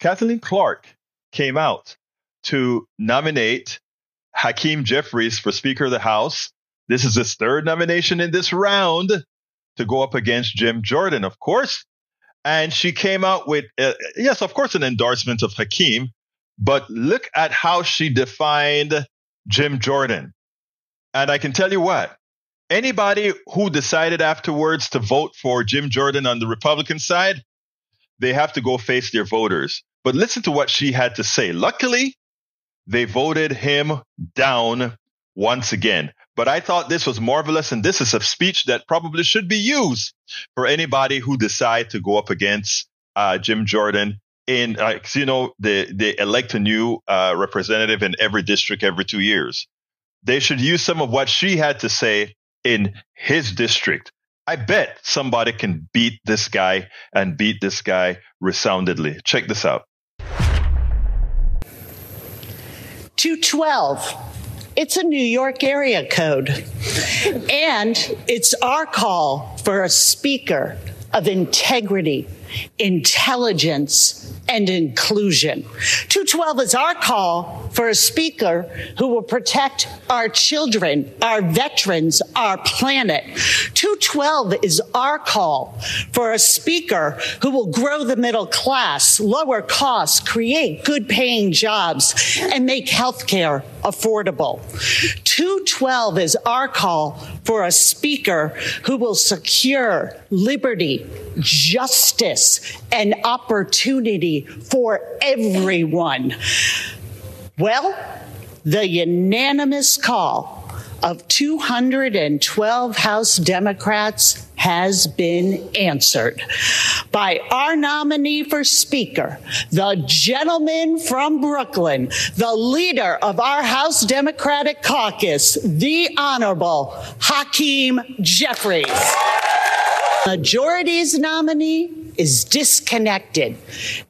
Kathleen Clark came out to nominate Hakeem Jeffries for Speaker of the House. This is his third nomination in this round to go up against Jim Jordan, of course. And she came out with, uh, yes, of course, an endorsement of Hakeem, but look at how she defined Jim Jordan. And I can tell you what, anybody who decided afterwards to vote for Jim Jordan on the Republican side, they have to go face their voters. But listen to what she had to say. Luckily, they voted him down once again. But I thought this was marvelous, and this is a speech that probably should be used for anybody who decide to go up against uh, Jim Jordan. In uh, you know, they they elect a new uh, representative in every district every two years. They should use some of what she had to say in his district. I bet somebody can beat this guy and beat this guy resoundingly. Check this out. 212. It's a New York area code. And it's our call for a speaker of integrity, intelligence, and inclusion. 212 is our call for a speaker who will protect our children, our veterans, our planet. 212 is our call for a speaker who will grow the middle class, lower costs, create good paying jobs, and make healthcare affordable. 212 is our call for a speaker who will secure liberty, justice, and opportunity for everyone. Well, the unanimous call of 212 House Democrats has been answered by our nominee for Speaker, the gentleman from Brooklyn, the leader of our House Democratic Caucus, the Honorable Hakeem Jeffries. Majority's nominee is disconnected,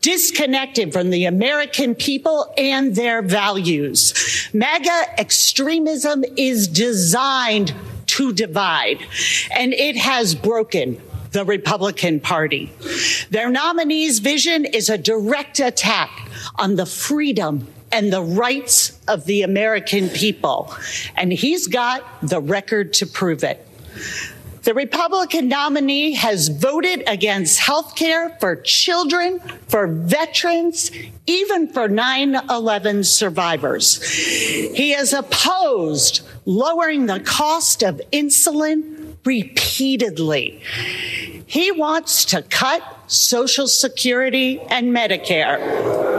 disconnected from the American people and their values. MAGA extremism is designed to divide, and it has broken the Republican Party. Their nominee's vision is a direct attack on the freedom and the rights of the American people. And he's got the record to prove it. The Republican nominee has voted against health care for children, for veterans, even for 9 11 survivors. He has opposed lowering the cost of insulin repeatedly. He wants to cut Social Security and Medicare.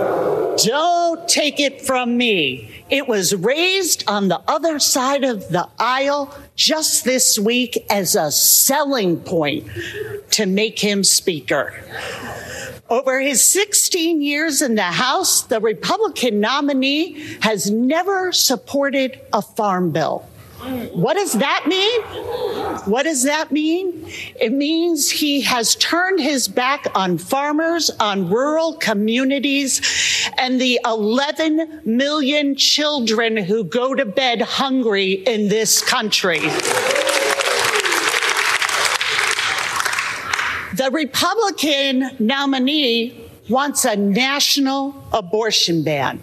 Don't take it from me. It was raised on the other side of the aisle just this week as a selling point to make him speaker. Over his 16 years in the House, the Republican nominee has never supported a farm bill. What does that mean? What does that mean? It means he has turned his back on farmers, on rural communities, and the 11 million children who go to bed hungry in this country. The Republican nominee wants a national abortion ban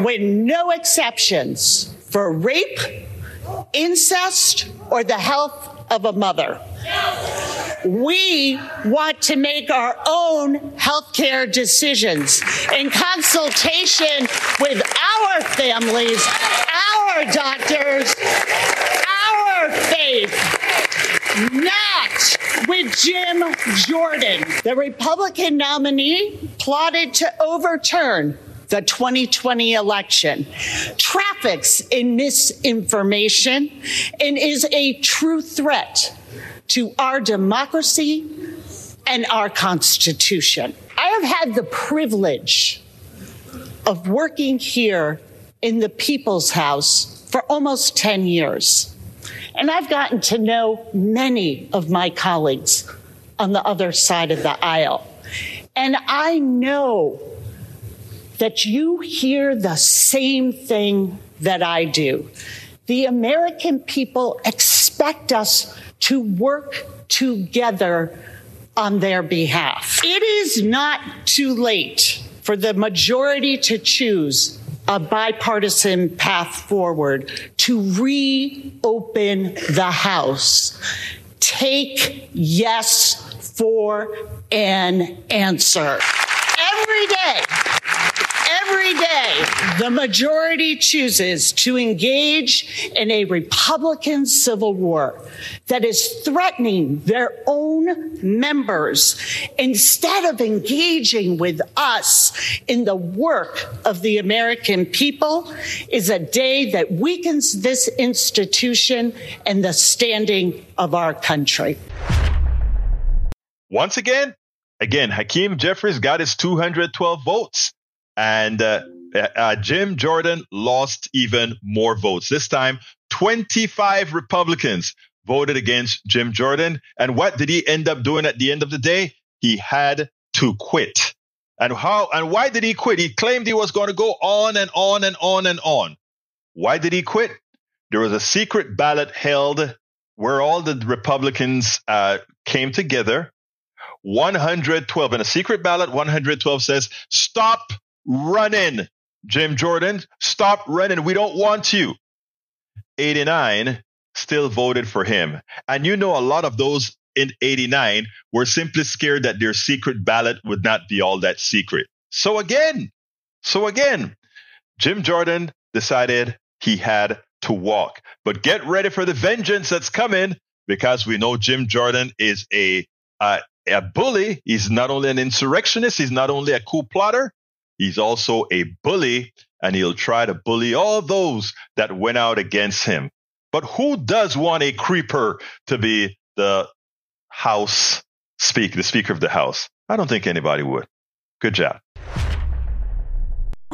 with no exceptions for rape, incest, or the health of a mother. We want to make our own healthcare decisions in consultation with our families, our doctors, our faith, not with Jim Jordan. The Republican nominee plotted to overturn the 2020 election, traffics in misinformation, and is a true threat to our democracy and our Constitution. I have had the privilege of working here in the People's House for almost 10 years. And I've gotten to know many of my colleagues on the other side of the aisle. And I know that you hear the same thing that I do. The American people expect us to work together on their behalf. It is not too late for the majority to choose a bipartisan path forward to reopen the House. Take yes for an answer. Every day, the majority chooses to engage in a Republican civil war that is threatening their own members instead of engaging with us in the work of the American people is a day that weakens this institution and the standing of our country. Once again, again, Hakeem Jeffries got his 212 votes. And uh, uh, Jim Jordan lost even more votes. This time, 25 Republicans voted against Jim Jordan. And what did he end up doing at the end of the day? He had to quit. And how and why did he quit? He claimed he was going to go on and on and on and on. Why did he quit? There was a secret ballot held where all the Republicans uh, came together. 112 in a secret ballot. 112 says, "Stop running, Jim Jordan. Stop running. We don't want you." 89 still voted for him. And you know, a lot of those in 89 were simply scared that their secret ballot would not be all that secret. So again, so again, Jim Jordan decided he had to walk. But get ready for the vengeance that's coming because we know Jim Jordan is a, a bully. He's not only an insurrectionist, he's not only a coup plotter, he's also a bully, and he'll try to bully all those that went out against him. But who does want a creeper to be the House speak, the Speaker of the House? I don't think anybody would. Good job.